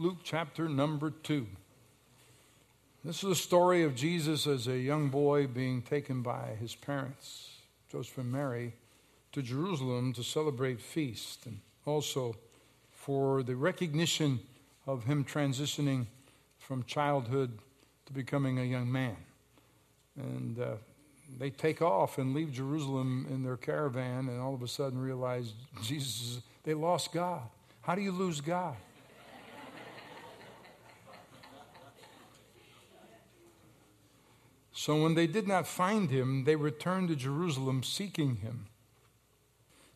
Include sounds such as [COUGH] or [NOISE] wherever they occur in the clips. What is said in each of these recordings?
Luke chapter number 2. This is the story of Jesus as a young boy being taken by his parents, Joseph and Mary, to Jerusalem to celebrate feast and also for the recognition of him transitioning from childhood to becoming a young man. And uh, they take off and leave Jerusalem in their caravan and all of a sudden realize [LAUGHS] Jesus, they lost God. How do you lose God? So when they did not find him, they returned to Jerusalem seeking him.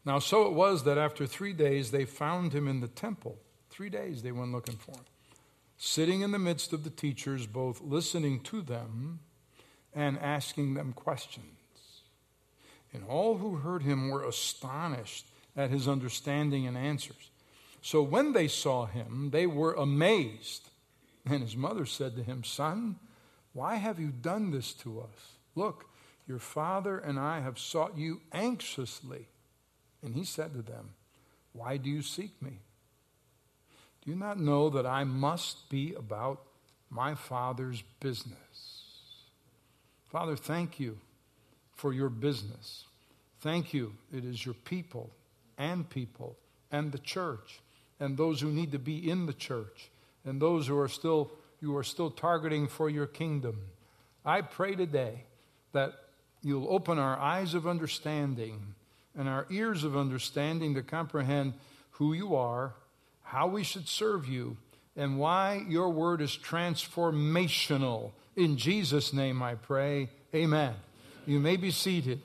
Now, so it was that after three days they found him in the temple. Three days they went looking for him, sitting in the midst of the teachers, both listening to them and asking them questions. And all who heard him were astonished at his understanding and answers. So when they saw him, they were amazed. And his mother said to him, Son, why have you done this to us? Look, your father and I have sought you anxiously. And he said to them, Why do you seek me? Do you not know that I must be about my father's business? Father, thank you for your business. Thank you. It is your people and people and the church and those who need to be in the church and those who are still you are still targeting for your kingdom. I pray today that you'll open our eyes of understanding and our ears of understanding to comprehend who you are, how we should serve you, and why your word is transformational. In Jesus' name I pray. Amen. You may be seated.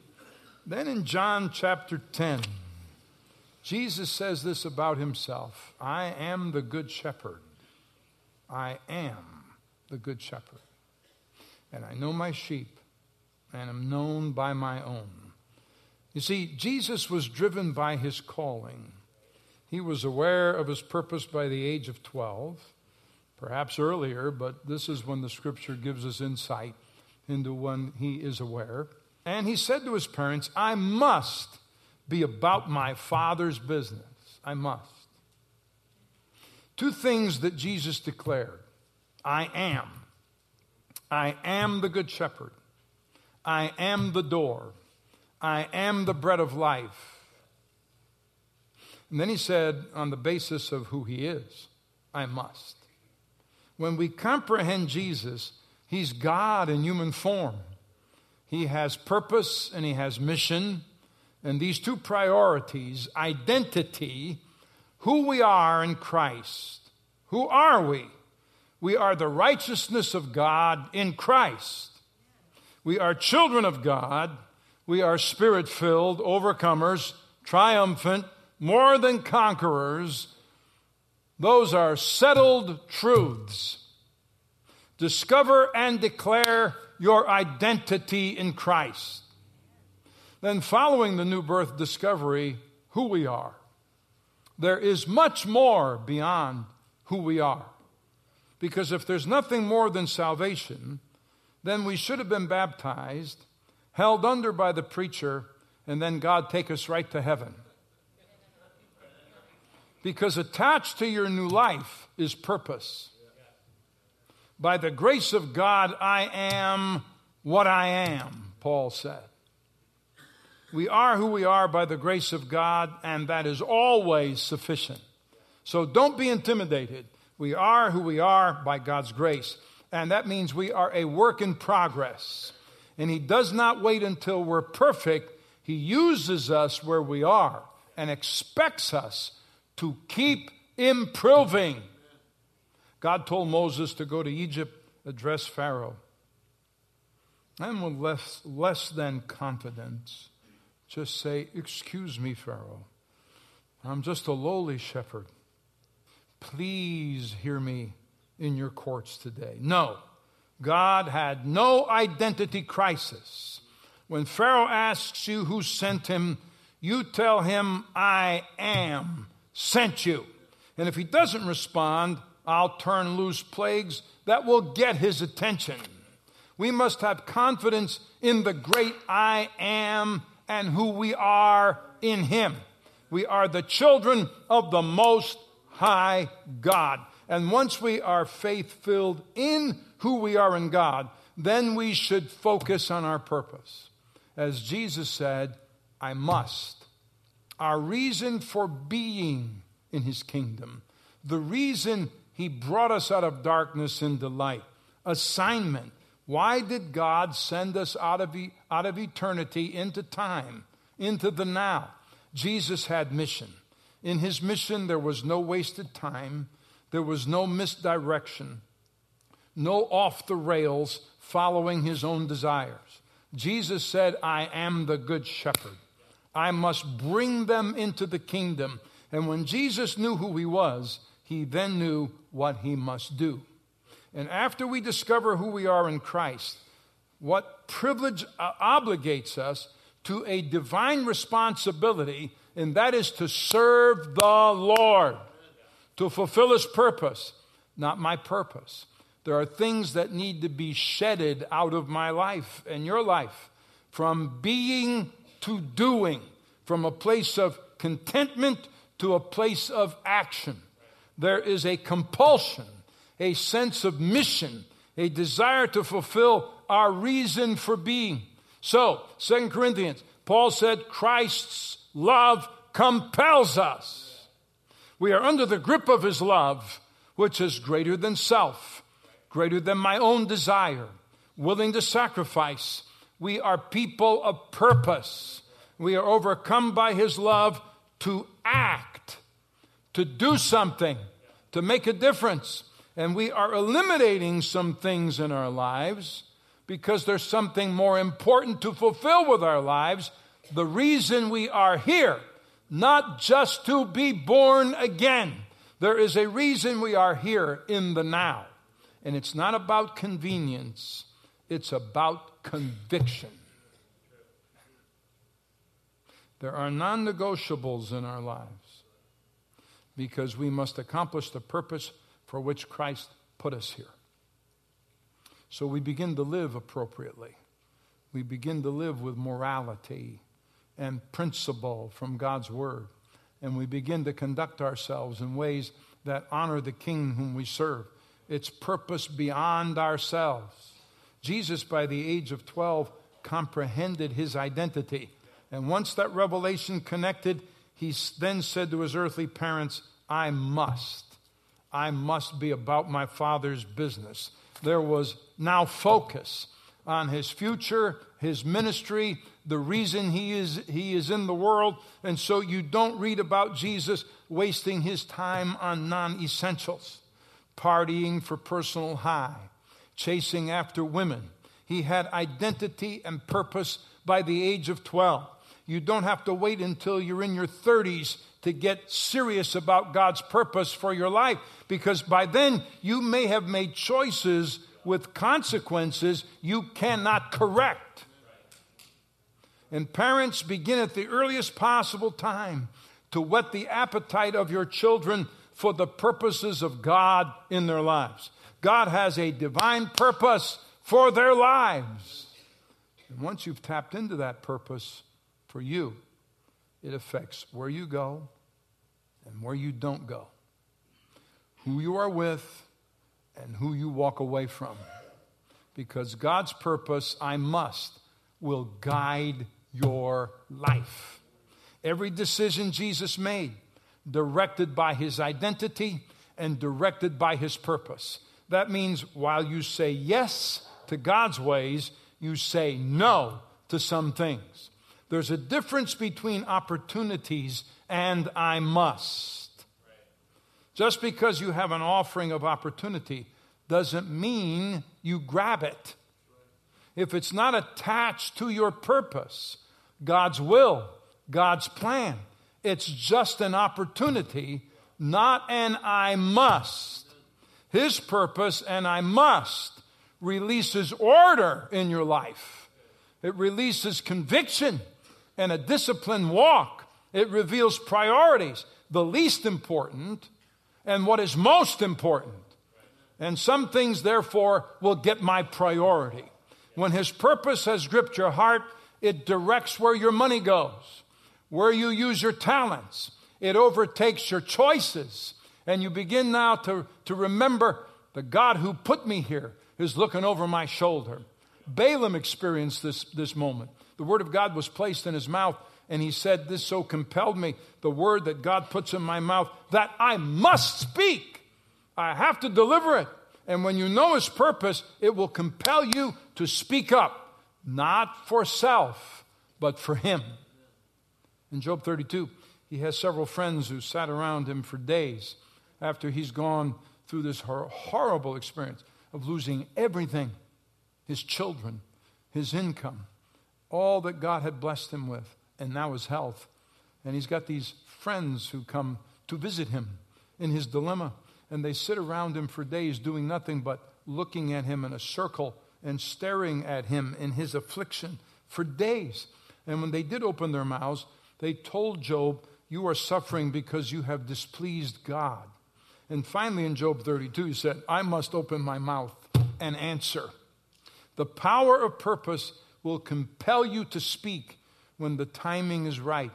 Then in John chapter 10, Jesus says this about himself I am the good shepherd. I am the good shepherd. And I know my sheep and am known by my own. You see, Jesus was driven by his calling. He was aware of his purpose by the age of 12, perhaps earlier, but this is when the scripture gives us insight into when he is aware. And he said to his parents, I must be about my father's business. I must. Two things that Jesus declared I am. I am the good shepherd. I am the door. I am the bread of life. And then he said, on the basis of who he is, I must. When we comprehend Jesus, he's God in human form. He has purpose and he has mission. And these two priorities identity who we are in Christ. Who are we? We are the righteousness of God in Christ. We are children of God. We are spirit filled, overcomers, triumphant, more than conquerors. Those are settled truths. Discover and declare your identity in Christ. Then, following the new birth discovery, who we are. There is much more beyond who we are. Because if there's nothing more than salvation, then we should have been baptized, held under by the preacher, and then God take us right to heaven. Because attached to your new life is purpose. By the grace of God, I am what I am, Paul said. We are who we are by the grace of God, and that is always sufficient. So don't be intimidated. We are who we are by God's grace. And that means we are a work in progress. And He does not wait until we're perfect. He uses us where we are and expects us to keep improving. God told Moses to go to Egypt, address Pharaoh. And with less, less than confidence, just say, Excuse me, Pharaoh. I'm just a lowly shepherd. Please hear me in your courts today. No, God had no identity crisis. When Pharaoh asks you who sent him, you tell him, I am sent you. And if he doesn't respond, I'll turn loose plagues that will get his attention. We must have confidence in the great I am and who we are in him. We are the children of the Most High God. And once we are faith filled in who we are in God, then we should focus on our purpose. As Jesus said, I must. Our reason for being in his kingdom, the reason he brought us out of darkness into light, assignment. Why did God send us out of, out of eternity into time, into the now? Jesus had mission. In his mission, there was no wasted time, there was no misdirection, no off the rails following his own desires. Jesus said, I am the good shepherd. I must bring them into the kingdom. And when Jesus knew who he was, he then knew what he must do. And after we discover who we are in Christ, what privilege uh, obligates us to a divine responsibility, and that is to serve the Lord, to fulfill his purpose, not my purpose. There are things that need to be shedded out of my life and your life from being to doing, from a place of contentment to a place of action. There is a compulsion, a sense of mission, a desire to fulfill our reason for being. So, Second Corinthians, Paul said, Christ's love compels us. We are under the grip of his love, which is greater than self greater than my own desire, willing to sacrifice. We are people of purpose. We are overcome by His love to act, to do something, to make a difference. And we are eliminating some things in our lives because there's something more important to fulfill with our lives. The reason we are here, not just to be born again. There is a reason we are here in the now. And it's not about convenience, it's about conviction. There are non negotiables in our lives because we must accomplish the purpose for which Christ put us here. So we begin to live appropriately. We begin to live with morality and principle from God's Word. And we begin to conduct ourselves in ways that honor the King whom we serve its purpose beyond ourselves. Jesus, by the age of 12, comprehended his identity. And once that revelation connected, he then said to his earthly parents, I must. I must be about my father's business. There was now focus on his future, his ministry, the reason he is, he is in the world. And so you don't read about Jesus wasting his time on non essentials partying for personal high, chasing after women. He had identity and purpose by the age of 12. You don't have to wait until you're in your 30s to get serious about God's purpose for your life because by then you may have made choices with consequences you cannot correct. And parents begin at the earliest possible time to whet the appetite of your children for the purposes of God in their lives. God has a divine purpose for their lives. And once you've tapped into that purpose for you, it affects where you go and where you don't go, who you are with, and who you walk away from. Because God's purpose, I must, will guide your life. Every decision Jesus made, directed by his identity and directed by his purpose. That means while you say yes to God's ways, you say no to some things. There's a difference between opportunities and I must. Just because you have an offering of opportunity doesn't mean you grab it. If it's not attached to your purpose, God's will, God's plan, it's just an opportunity, not an I must. His purpose, and I must, releases order in your life. It releases conviction and a disciplined walk. It reveals priorities, the least important and what is most important. And some things, therefore, will get my priority. When His purpose has gripped your heart, it directs where your money goes where you use your talents. It overtakes your choices And you begin now to, to remember the God who put me here is looking over my shoulder. Balaam experienced this, this moment. The word of God was placed in his mouth, and he said, This so compelled me, the word that God puts in my mouth, that I must speak. I have to deliver it. And when you know his purpose, it will compel you to speak up, not for self, but for him. In Job 32, he has several friends who sat around him for days after he's gone through this horrible experience of losing everything his children, his income, all that God had blessed him with, and now his health. And he's got these friends who come to visit him in his dilemma, and they sit around him for days doing nothing but looking at him in a circle and staring at him in his affliction for days. And when they did open their mouths, they told Job, You are suffering because you have displeased God. And finally, in Job 32, he said, I must open my mouth and answer. The power of purpose will compel you to speak when the timing is right.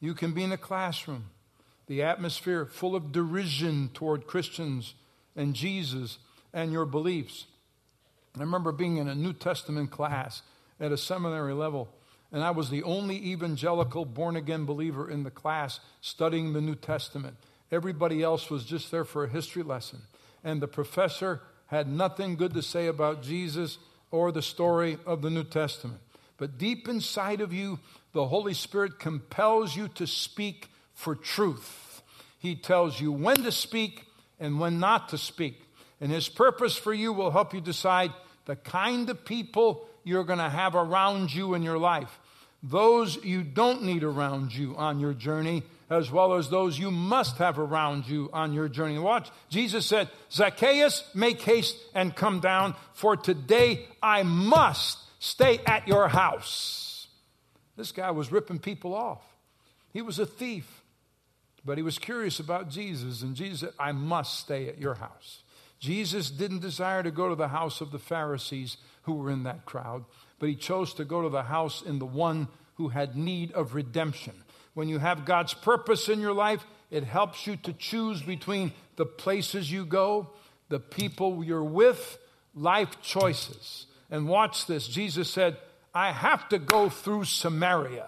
You can be in a classroom, the atmosphere full of derision toward Christians and Jesus and your beliefs. I remember being in a New Testament class at a seminary level, and I was the only evangelical born again believer in the class studying the New Testament. Everybody else was just there for a history lesson. And the professor had nothing good to say about Jesus or the story of the New Testament. But deep inside of you, the Holy Spirit compels you to speak for truth. He tells you when to speak and when not to speak. And His purpose for you will help you decide the kind of people you're going to have around you in your life. Those you don't need around you on your journey, as well as those you must have around you on your journey. Watch, Jesus said, Zacchaeus, make haste and come down, for today I must stay at your house. This guy was ripping people off. He was a thief, but he was curious about Jesus, and Jesus said, I must stay at your house. Jesus didn't desire to go to the house of the Pharisees who were in that crowd, but he chose to go to the house in the one who had need of redemption. When you have God's purpose in your life, it helps you to choose between the places you go, the people you're with, life choices. And watch this Jesus said, I have to go through Samaria.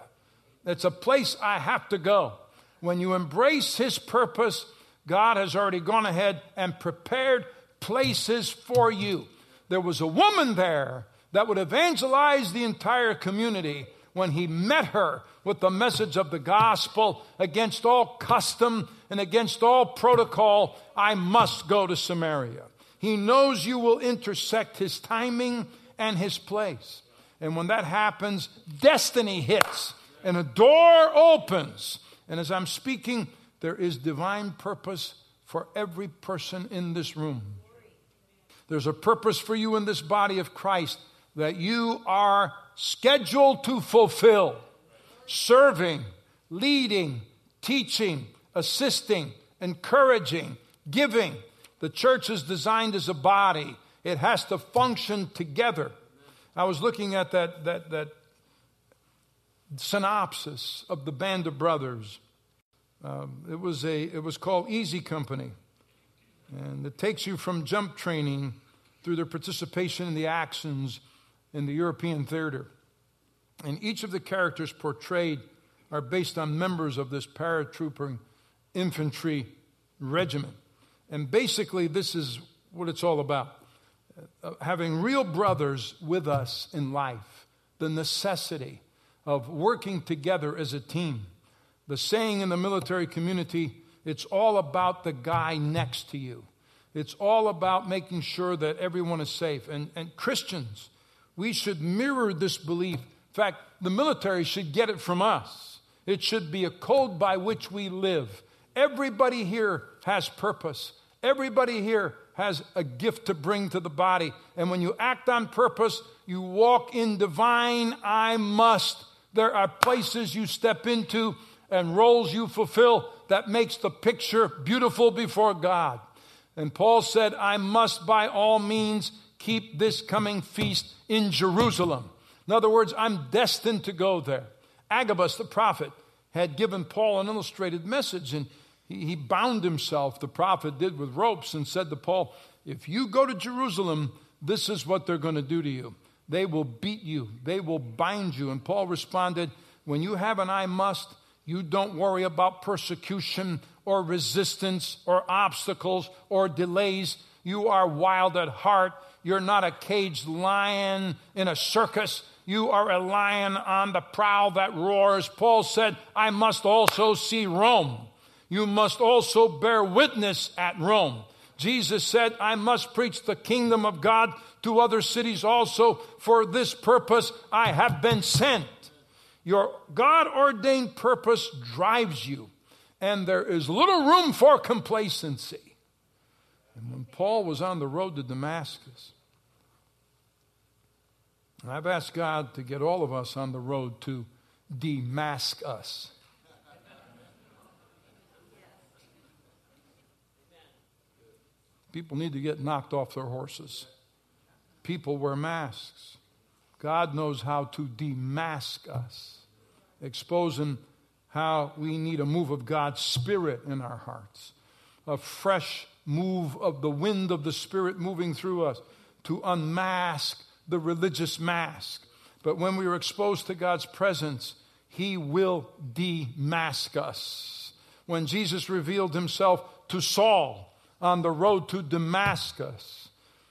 It's a place I have to go. When you embrace His purpose, God has already gone ahead and prepared places for you. There was a woman there that would evangelize the entire community when he met her with the message of the gospel against all custom and against all protocol, I must go to Samaria. He knows you will intersect his timing and his place. And when that happens, destiny hits and a door opens. And as I'm speaking, there is divine purpose for every person in this room. There's a purpose for you in this body of Christ that you are scheduled to fulfill serving, leading, teaching, assisting, encouraging, giving. The church is designed as a body, it has to function together. I was looking at that, that, that synopsis of the Band of Brothers. Um, it, was a, it was called Easy Company. And it takes you from jump training through their participation in the actions in the European theater. And each of the characters portrayed are based on members of this paratrooper infantry regiment. And basically, this is what it's all about uh, having real brothers with us in life, the necessity of working together as a team. The saying in the military community it's all about the guy next to you. It's all about making sure that everyone is safe. And, and Christians, we should mirror this belief. In fact, the military should get it from us. It should be a code by which we live. Everybody here has purpose. Everybody here has a gift to bring to the body. And when you act on purpose, you walk in divine I must. There are places you step into and roles you fulfill that makes the picture beautiful before God. And Paul said, I must by all means keep this coming feast in Jerusalem. In other words, I'm destined to go there. Agabus, the prophet, had given Paul an illustrated message, and He, he bound himself, the prophet did, with ropes and said to Paul, If you go to Jerusalem, this is what they're going to do to you. They will beat you, they will bind you. And Paul responded, When you have an I must, you don't worry about persecution or resistance or obstacles or delays. You are wild at heart. You're not a caged lion in a circus. You are a lion on the prowl that roars. Paul said, I must also see Rome. You must also bear witness at Rome. Jesus said, I must preach the kingdom of God to other cities also. For this purpose I have been sent. Your God ordained purpose drives you, and there is little room for complacency. And when Paul was on the road to Damascus, I've asked God to get all of us on the road to demask us. People need to get knocked off their horses. People wear masks. God knows how to demask us, exposing how we need a move of God's Spirit in our hearts, a fresh move of the wind of the Spirit moving through us to unmask the religious mask. But when we are exposed to God's presence, He will demask us. When Jesus revealed Himself to Saul, on the road to Damascus.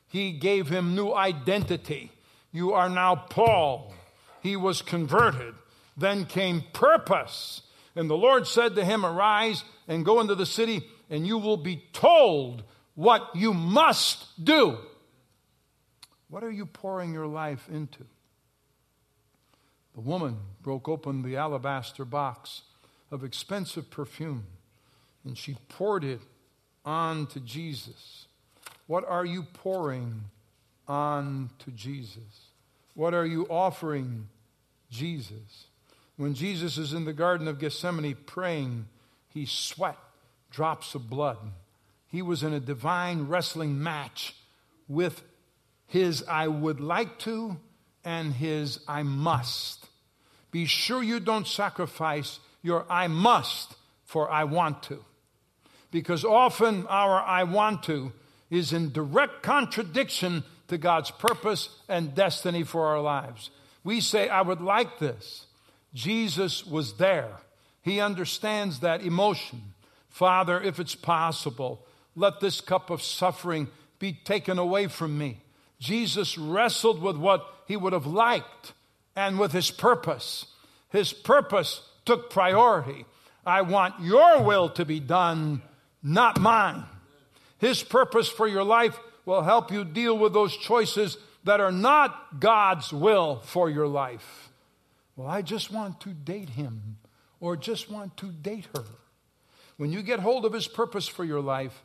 He gave him new identity. You are now Paul. He was converted. Then came purpose. And the Lord said to him, Arise and go into the city, and you will be told what you must do. What are you pouring your life into? The woman broke open the alabaster box of expensive perfume, and she poured it on to Jesus? What are you pouring on to Jesus? What are you offering Jesus? When Jesus is in the Garden of Gethsemane praying, he sweat drops of blood. He was in a divine wrestling match with his I would like to and his I must. Be sure you don't sacrifice your I must for I want to because often our I want to is in direct contradiction to God's purpose and destiny for our lives. We say, I would like this. Jesus was there. He understands that emotion. Father, if it's possible, let this cup of suffering be taken away from me. Jesus wrestled with what he would have liked and with his purpose. His purpose took priority. I want your will to be done not mine. His purpose for your life will help you deal with those choices that are not God's will for your life. Well, I just want to date him or just want to date her. When you get hold of his purpose for your life,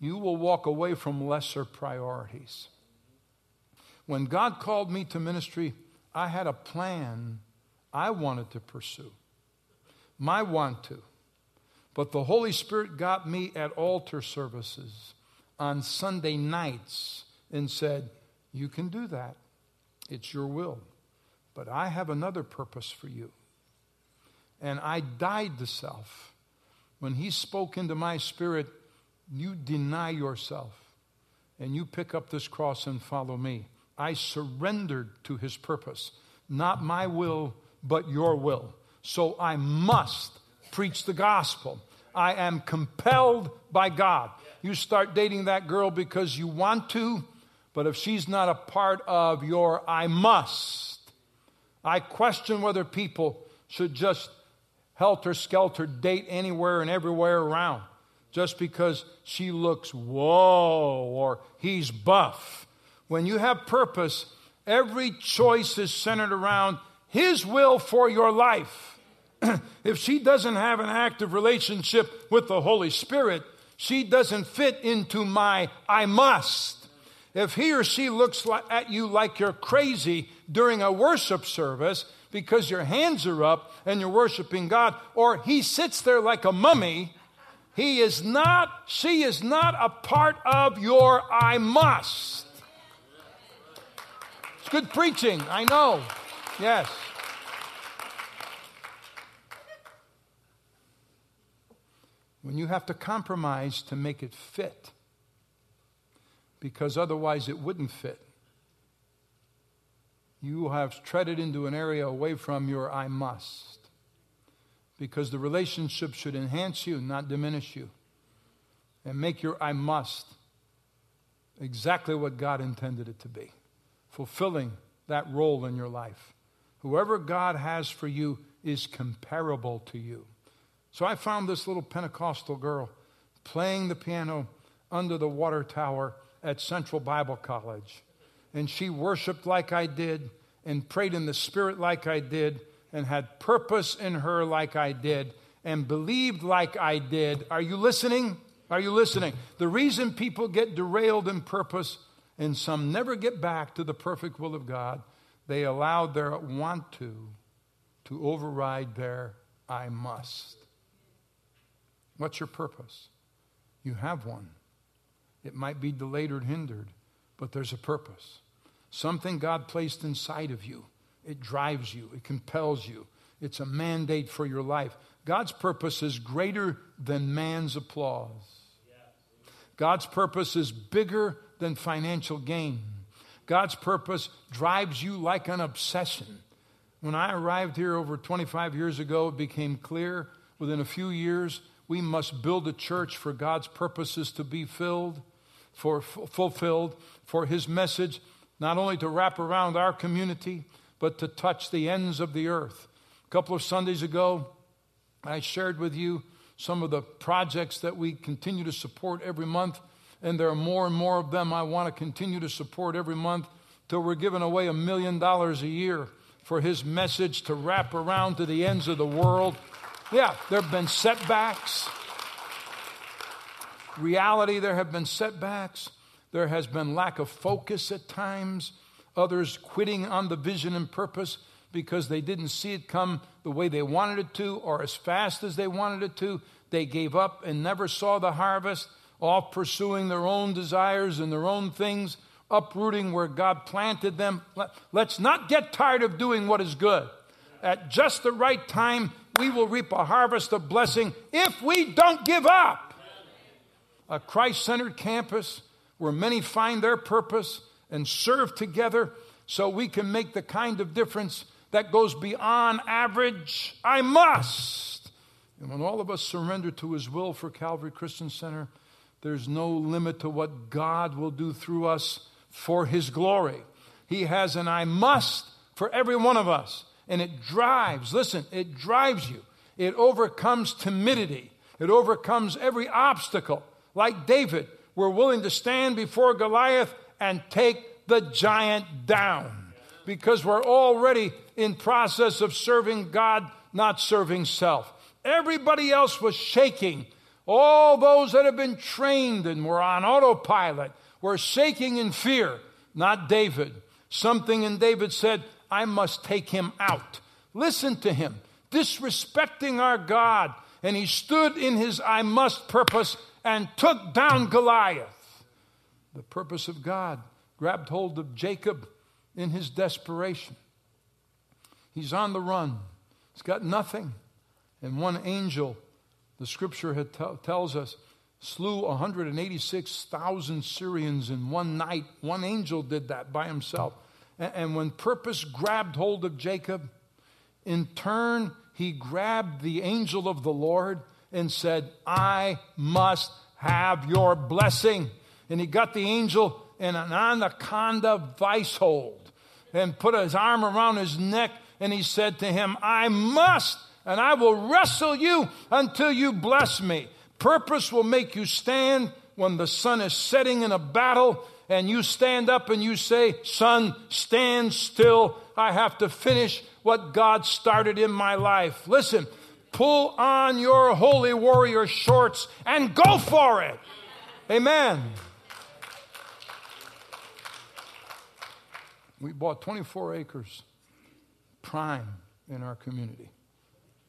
you will walk away from lesser priorities. When God called me to ministry, I had a plan I wanted to pursue. My want to. But the Holy Spirit got me at altar services on Sunday nights and said, You can do that. It's your will. But I have another purpose for you. And I died to self. When He spoke into my spirit, you deny yourself and you pick up this cross and follow me. I surrendered to His purpose. Not my will, but your will. So I must preach the gospel. I am compelled by God. You start dating that girl because you want to, but if she's not a part of your I must, I question whether people should just helter skelter date anywhere and everywhere around just because she looks whoa or he's buff. When you have purpose, every choice is centered around his will for your life. [CLEARS THROAT] if she doesn't have an active relationship with the Holy Spirit, she doesn't fit into my I must. If he or she looks at you like you're crazy during a worship service because your hands are up and you're worshiping God, or he sits there like a mummy, he is not, she is not a part of your I must. It's good preaching, I know. Yes. when you have to compromise to make it fit, because otherwise it wouldn't fit. You have treaded into an area away from your I must, because the relationship should enhance you, not diminish you, and make your I must exactly what God intended it to be, fulfilling that role in your life. Whoever God has for you is comparable to you. So I found this little Pentecostal girl playing the piano under the water tower at Central Bible College. And she worshiped like I did and prayed in the Spirit like I did and had purpose in her like I did and believed like I did. Are you listening? Are you listening? The reason people get derailed in purpose and some never get back to the perfect will of God, they allow their want to to override their I must. What's your purpose? You have one. It might be delayed or hindered, but there's a purpose. Something God placed inside of you. It drives you, it compels you, it's a mandate for your life. God's purpose is greater than man's applause. God's purpose is bigger than financial gain. God's purpose drives you like an obsession. When I arrived here over 25 years ago, it became clear within a few years we must build a church for God's purposes to be filled, for fulfilled, for his message not only to wrap around our community, but to touch the ends of the earth. A couple of Sundays ago, I shared with you some of the projects that we continue to support every month, and there are more and more of them I want to continue to support every month till we're giving away a million dollars a year for his message to wrap around to the ends of the world. Yeah, there have been setbacks. Reality, there have been setbacks. There has been lack of focus at times, others quitting on the vision and purpose because they didn't see it come the way they wanted it to or as fast as they wanted it to. They gave up and never saw the harvest, off pursuing their own desires and their own things, uprooting where God planted them. Let's not get tired of doing what is good. At just the right time, we will reap a harvest of blessing if we don't give up. A Christ centered campus where many find their purpose and serve together so we can make the kind of difference that goes beyond average. I must. And when all of us surrender to His will for Calvary Christian Center, there's no limit to what God will do through us for His glory. He has an I must for every one of us. And it drives, listen, it drives you. It overcomes timidity. It overcomes every obstacle. Like David, we're willing to stand before Goliath and take the giant down because we're already in process of serving God, not serving self. Everybody else was shaking. All those that have been trained and were on autopilot were shaking in fear, not David. Something in David said, I must take him out. Listen to him, disrespecting our God. And he stood in his I must purpose and took down Goliath. The purpose of God grabbed hold of Jacob in his desperation. He's on the run, he's got nothing. And one angel, the scripture t- tells us, slew 186,000 Syrians in one night. One angel did that by himself. And, and when purpose grabbed hold of Jacob, in turn, he grabbed the angel of the Lord and said, I must have your blessing. And he got the angel in an anaconda vice hold and put his arm around his neck and he said to him, I must, and I will wrestle you until you bless me. Purpose will make you stand when the sun is setting in a battle and you stand up and you say, Sun, stand still. I have to finish what God started in my life. Listen, pull on your holy warrior shorts and go for it. Amen. We bought 24 acres, prime in our community.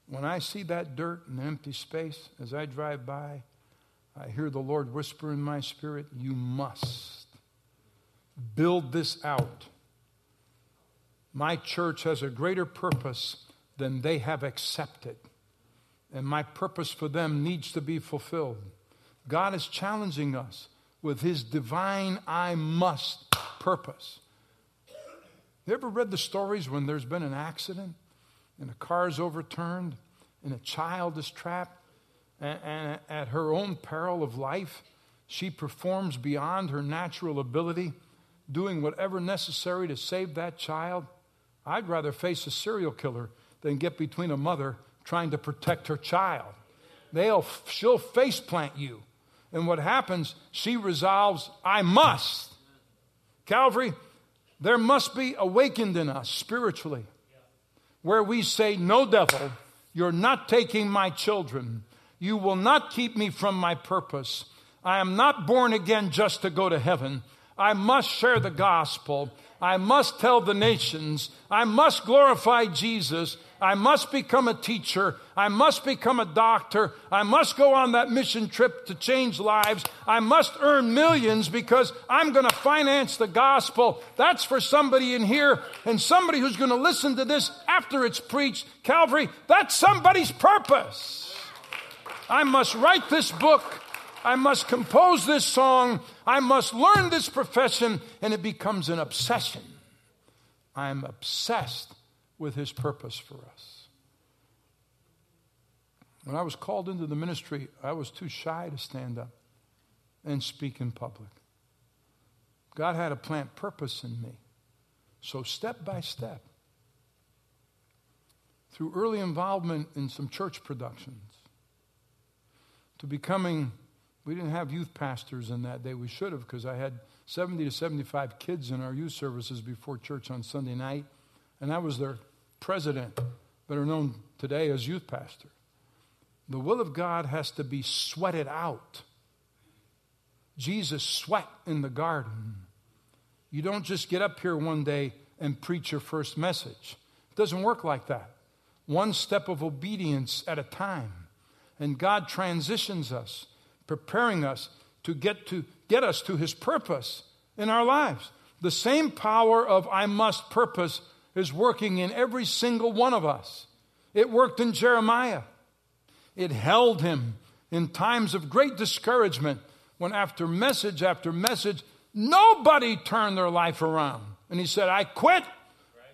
When I see that dirt and empty space as I drive by, I hear the Lord whisper in my spirit, You must build this out. My church has a greater purpose than they have accepted. And my purpose for them needs to be fulfilled. God is challenging us with his divine I must purpose. You ever read the stories when there's been an accident and a car is overturned and a child is trapped and, and at her own peril of life, she performs beyond her natural ability, doing whatever necessary to save that child? I'd rather face a serial killer than get between a mother trying to protect her child. They'll, she'll face plant you. And what happens, she resolves, I must. Calvary, there must be awakened in us spiritually where we say, No, devil, you're not taking my children. You will not keep me from my purpose. I am not born again just to go to heaven. I must share the gospel. I must tell the nations. I must glorify Jesus. I must become a teacher. I must become a doctor. I must go on that mission trip to change lives. I must earn millions because I'm going to finance the gospel. That's for somebody in here and somebody who's going to listen to this after it's preached. Calvary, that's somebody's purpose. I must write this book. I must compose this song. I must learn this profession, and it becomes an obsession. I'm obsessed with his purpose for us. When I was called into the ministry, I was too shy to stand up and speak in public. God had a plant purpose in me. So, step by step, through early involvement in some church productions, to becoming we didn't have youth pastors in that day. We should have because I had 70 to 75 kids in our youth services before church on Sunday night, and I was their president, better known today as youth pastor. The will of God has to be sweated out. Jesus sweat in the garden. You don't just get up here one day and preach your first message. It doesn't work like that. One step of obedience at a time. And God transitions us preparing us to get to get us to his purpose in our lives. The same power of I must purpose is working in every single one of us. It worked in Jeremiah. It held him in times of great discouragement when after message after message nobody turned their life around. And he said, "I quit.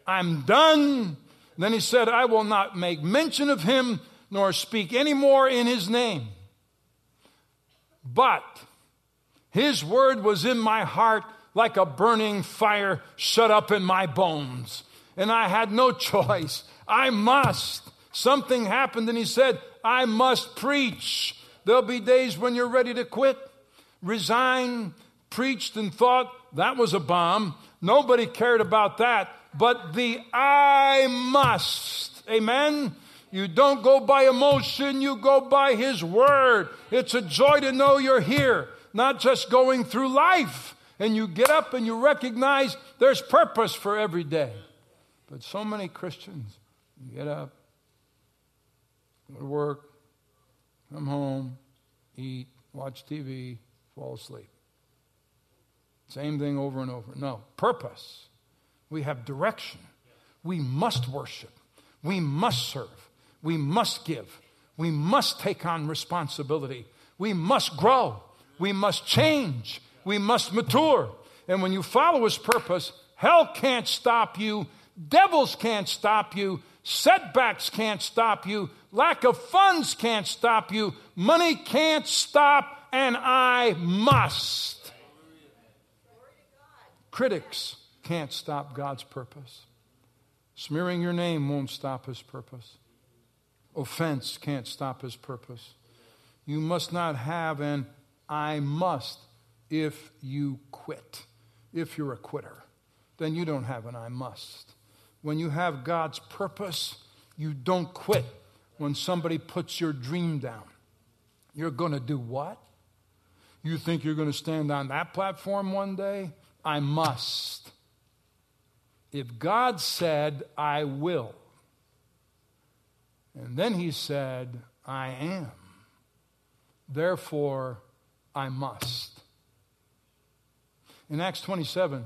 I'm done." then he said, "I will not make mention of him nor speak any more in his name." But his word was in my heart like a burning fire shut up in my bones. And I had no choice. I must. Something happened, and he said, I must preach. There'll be days when you're ready to quit, resign, preached, and thought that was a bomb. Nobody cared about that. But the I must, amen, you don't go by emotion, you go by His Word. It's a joy to know you're here, not just going through life. And you get up and you recognize there's purpose for every day. But so many Christians get up, go to work, come home, eat, watch TV, fall asleep. Same thing over and over. No, purpose. We have direction. We must worship. We must serve. We must give. We must take on responsibility. We must grow. We must change. We must mature. And when you follow His purpose, hell can't stop you, devils can't stop you, setbacks can't stop you, lack of funds can't stop you, money can't stop, and I must. Critics can't stop God's purpose. Smearing your name won't stop His purpose. Offense can't stop his purpose. You must not have an I must if you quit. If you're a quitter, then you don't have an I must. When you have God's purpose, you don't quit when somebody puts your dream down. You're going to do what? You think you're going to stand on that platform one day? I must. If God said, I will, and then he said, I am. Therefore, I must. In Acts 27,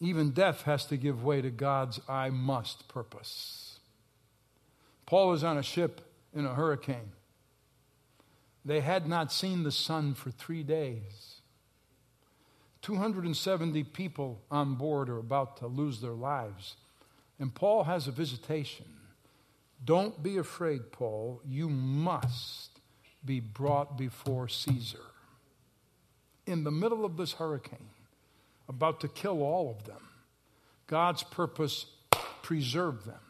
even death has to give way to God's I must purpose. Paul was on a ship in a hurricane. They had not seen the sun for three days. 270 people on board are about to lose their lives. And Paul has a visitation. Don't be afraid, Paul. You must be brought before Caesar. In the middle of this hurricane, about to kill all of them, God's purpose preserved them.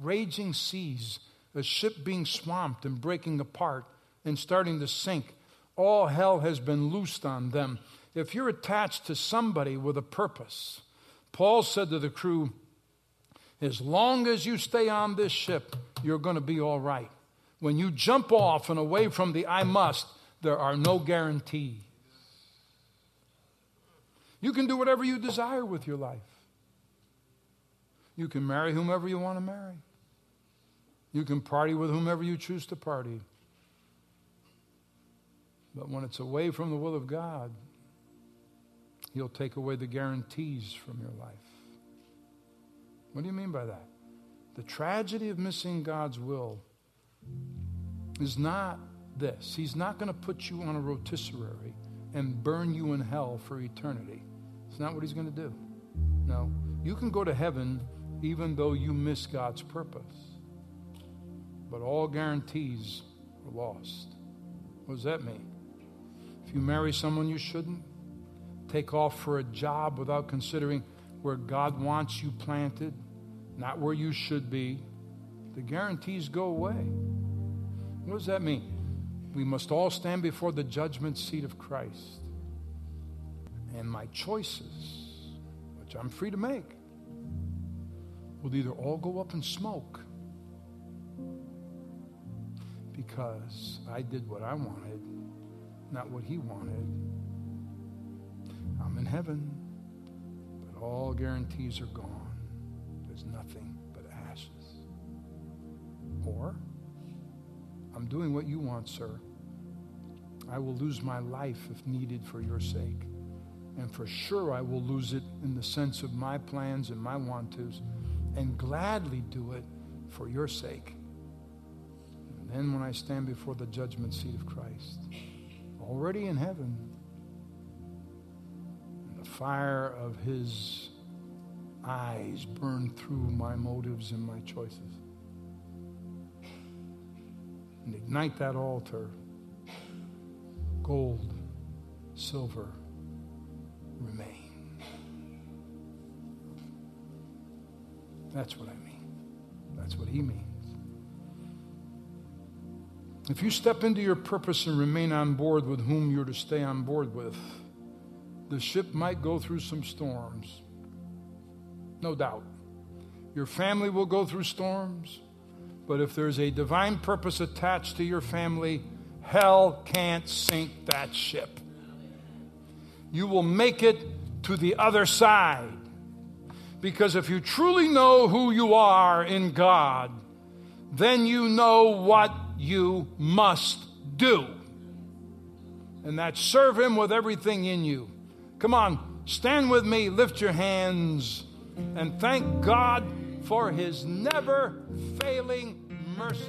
Raging seas, a ship being swamped and breaking apart and starting to sink. All hell has been loosed on them. If you're attached to somebody with a purpose, Paul said to the crew, as long as you stay on this ship, you're going to be all right. When you jump off and away from the I must, there are no guarantees. You can do whatever you desire with your life. You can marry whomever you want to marry. You can party with whomever you choose to party. But when it's away from the will of God, He'll take away the guarantees from your life. What do you mean by that? The tragedy of missing God's will is not this. He's not going to put you on a rotisserie and burn you in hell for eternity. It's not what he's going to do. No. You can go to heaven even though you miss God's purpose. But all guarantees are lost. What does that mean? If you marry someone you shouldn't, take off for a job without considering where God wants you planted, not where you should be, the guarantees go away. What does that mean? We must all stand before the judgment seat of Christ. And my choices, which I'm free to make, will either all go up in smoke because I did what I wanted, not what He wanted. I'm in heaven but all guarantees are gone. There's nothing but ashes. Or, I'm doing what you want, sir. I will lose my life if needed for your sake. And for sure, I will lose it in the sense of my plans and my want tos, and gladly do it for your sake. And then, when I stand before the judgment seat of Christ, already in heaven, the fire of his eyes burn through my motives and my choices. And ignite that altar. Gold, silver, That's what I mean. That's what he means. If you step into your purpose and remain on board with whom you're to stay on board with, the ship might go through some storms. No doubt. Your family will go through storms, but if there's a divine purpose attached to your family, hell can't sink that ship. You will make it to the other side. Because if you truly know who you are in God, then you know what you must do. And that's serve Him with everything in you. Come on, stand with me, lift your hands, and thank God for his never failing mercies.